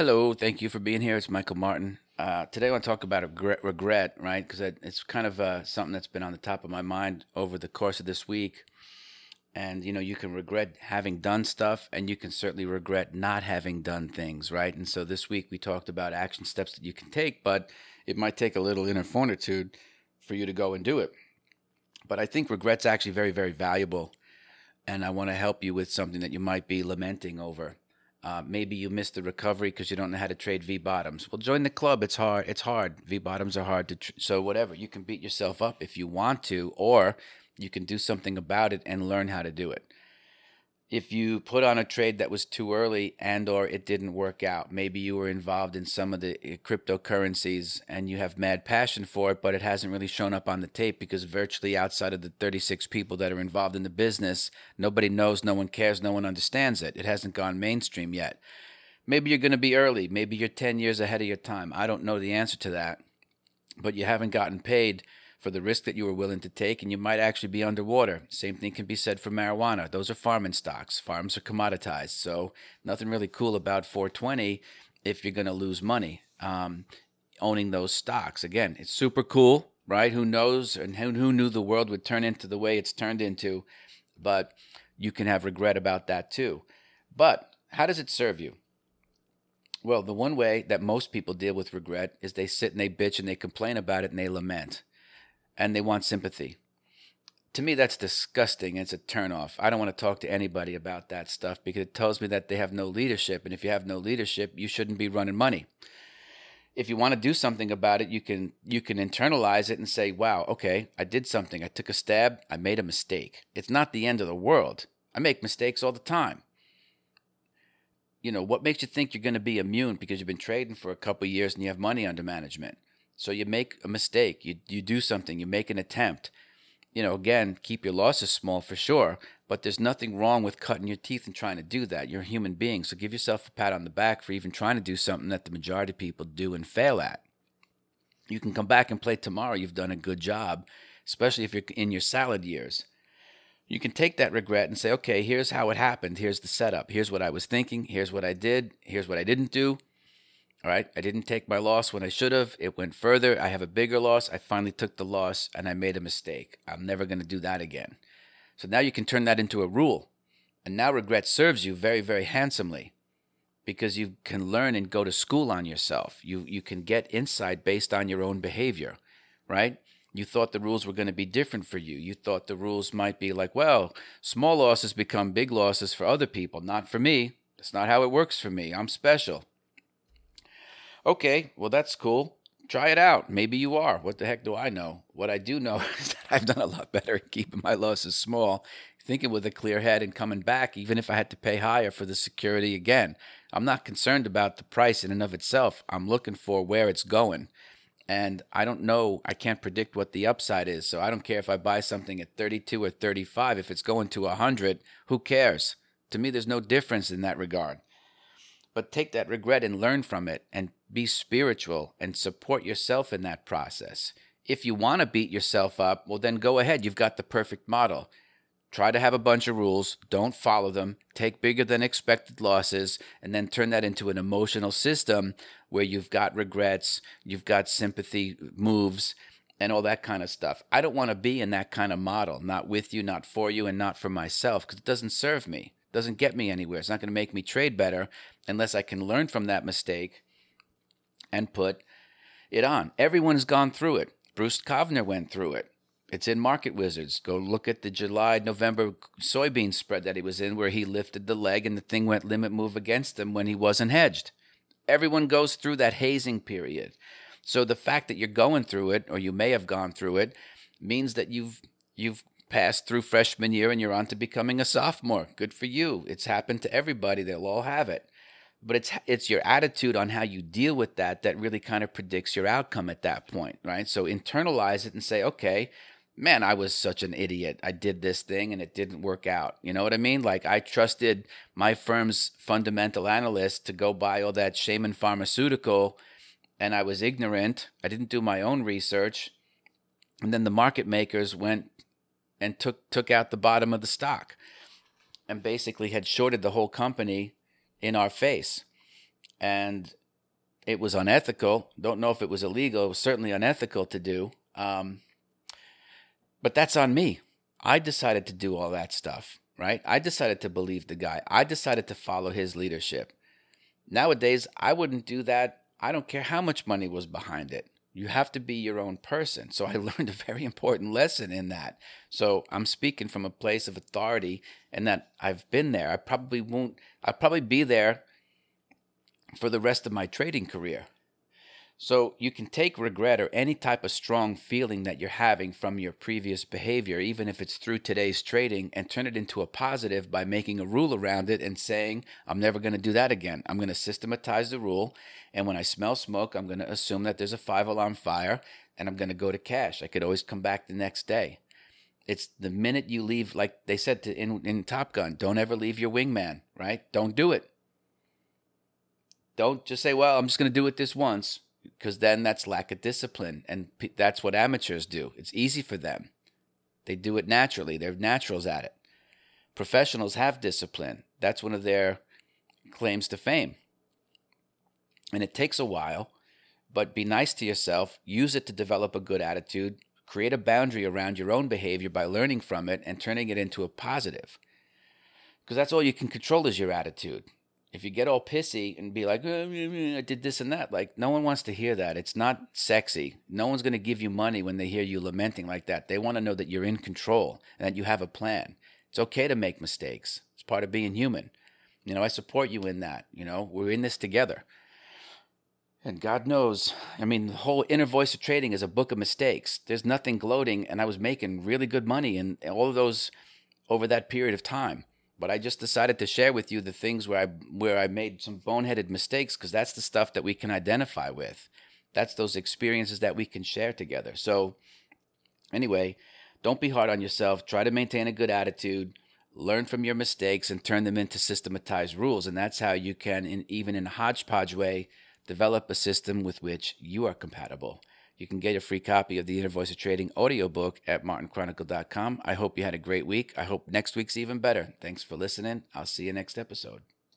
Hello, thank you for being here. It's Michael Martin. Uh, today I want to talk about regret, regret right? Because it's kind of uh, something that's been on the top of my mind over the course of this week. And you know, you can regret having done stuff, and you can certainly regret not having done things, right? And so this week we talked about action steps that you can take, but it might take a little inner fortitude for you to go and do it. But I think regret's actually very, very valuable, and I want to help you with something that you might be lamenting over. Uh, maybe you missed the recovery because you don't know how to trade V bottoms. Well, join the club. It's hard. It's hard. V bottoms are hard to. Tr- so whatever, you can beat yourself up if you want to, or you can do something about it and learn how to do it if you put on a trade that was too early and or it didn't work out maybe you were involved in some of the eh, cryptocurrencies and you have mad passion for it but it hasn't really shown up on the tape because virtually outside of the 36 people that are involved in the business nobody knows no one cares no one understands it. It hasn't gone mainstream yet. Maybe you're going to be early. Maybe you're 10 years ahead of your time. I don't know the answer to that but you haven't gotten paid for the risk that you were willing to take, and you might actually be underwater. Same thing can be said for marijuana. Those are farming stocks. Farms are commoditized, so nothing really cool about 420 if you're going to lose money um, owning those stocks. Again, it's super cool, right? Who knows and who, who knew the world would turn into the way it's turned into, but you can have regret about that too. But how does it serve you? Well, the one way that most people deal with regret is they sit and they bitch and they complain about it and they lament and they want sympathy. To me, that's disgusting. It's a turnoff. I don't want to talk to anybody about that stuff because it tells me that they have no leadership. And if you have no leadership, you shouldn't be running money. If you want to do something about it, you can you can internalize it and say, "Wow, okay, I did something. I took a stab. I made a mistake. It's not the end of the world. I make mistakes all the time." You know, what makes you think you're going to be immune because you've been trading for a couple years and you have money under management? So you make a mistake, you you do something, you make an attempt. You know, again, keep your losses small for sure, but there's nothing wrong with cutting your teeth and trying to do that. You're a human being, so give yourself a pat on the back for even trying to do something that the majority of people do and fail at. You can come back and play tomorrow. You've done a good job, especially if you're in your salad years. You can take that regret and say, okay, here's how it happened. Here's the setup. Here's what I was thinking. Here's what I did. Here's what I didn't do. All right. I didn't take my loss when I should have. It went further. I have a bigger loss. I finally took the loss and I made a mistake. I'm never going to do that again. So now you can turn that into a rule. And now regret serves you very, very handsomely because you can learn and go to school on yourself. You, you can get insight based on your own behavior, right? You thought the rules were going to be different for you. You thought the rules might be like, well, small losses become big losses for other people, not for me. That's not how it works for me. I'm special. Okay, well, that's cool. Try it out. Maybe you are. What the heck do I know? What I do know is that I've done a lot better at keeping my losses small, thinking with a clear head and coming back, even if I had to pay higher for the security again. I'm not concerned about the price in and of itself. I'm looking for where it's going. And I don't know, I can't predict what the upside is. So I don't care if I buy something at 32 or 35. If it's going to 100, who cares? To me, there's no difference in that regard. But take that regret and learn from it and be spiritual and support yourself in that process. If you want to beat yourself up, well, then go ahead. You've got the perfect model. Try to have a bunch of rules, don't follow them, take bigger than expected losses, and then turn that into an emotional system where you've got regrets, you've got sympathy moves, and all that kind of stuff. I don't want to be in that kind of model, not with you, not for you, and not for myself, because it doesn't serve me, doesn't get me anywhere. It's not going to make me trade better unless I can learn from that mistake and put it on. Everyone's gone through it. Bruce Kovner went through it. It's in Market Wizards. Go look at the July November soybean spread that he was in, where he lifted the leg and the thing went limit move against him when he wasn't hedged. Everyone goes through that hazing period. So the fact that you're going through it, or you may have gone through it, means that you've you've passed through freshman year and you're on to becoming a sophomore. Good for you. It's happened to everybody. They'll all have it. But it's it's your attitude on how you deal with that that really kind of predicts your outcome at that point right? So internalize it and say okay man i was such an idiot. I did this thing and it didn't work out. You know what i mean? Like i trusted my firm's fundamental analyst to go buy all that shaman pharmaceutical and i was ignorant. I didn't do my own research. And then the market makers went and took took out the bottom of the stock and basically had shorted the whole company in our face. and it was unethical. Don't know if it was illegal. It was certainly unethical to do. Um, but that's on me. I decided to do all that stuff, right? I decided to believe the guy. I decided to follow his leadership. Nowadays, I wouldn't do that. I don't care how much money was behind it. You have to be your own person. So I learned a very important lesson in that. So I'm speaking from a place of authority and that I've been there. I probably won't, I'll probably be there for the rest of my trading career. So you can take regret or any type of strong feeling that you're having from your previous behavior, even if it's through today's trading, and turn it into a positive by making a rule around it and saying, I'm never going to do that again. I'm going to systematize the rule. And when I smell smoke, I'm going to assume that there's a five alarm fire and I'm going to go to cash. I could always come back the next day. It's the minute you leave, like they said to, in, in Top Gun, don't ever leave your wingman, right? Don't do it. Don't just say, well, I'm just going to do it this once because then that's lack of discipline and p- that's what amateurs do. It's easy for them. They do it naturally. They're naturals at it. Professionals have discipline. That's one of their claims to fame. And it takes a while but be nice to yourself use it to develop a good attitude create a boundary around your own behavior by learning from it and turning it into a positive. Because that's all you can control is your attitude if you get all pissy and be like, I did this and that, like no one wants to hear that. It's not sexy. No one's going to give you money when they hear you lamenting like that. They want to know that you're in control and that you have a plan. It's okay to make mistakes. It's part of being human. You know, I support you in that. You know, we're in this together. And God knows, I mean, the whole inner voice of trading is a book of mistakes. There's nothing gloating, and I was making really good money in all of those over that period of time but I just decided to share with you the things where I where I made some boneheaded mistakes because that's the stuff that we can identify with. That's those experiences that we can share together. So anyway, don't be hard on yourself. Try to maintain a good attitude. Learn from your mistakes and turn them into systematized rules. And that's how you can, in, even in a hodgepodge way, develop a system with which you are compatible. You can get a free copy of the Inner Voice of Trading audiobook at martinkronicle.com. I hope you had a great week. I hope next week's even better. Thanks for listening. I'll see you next episode.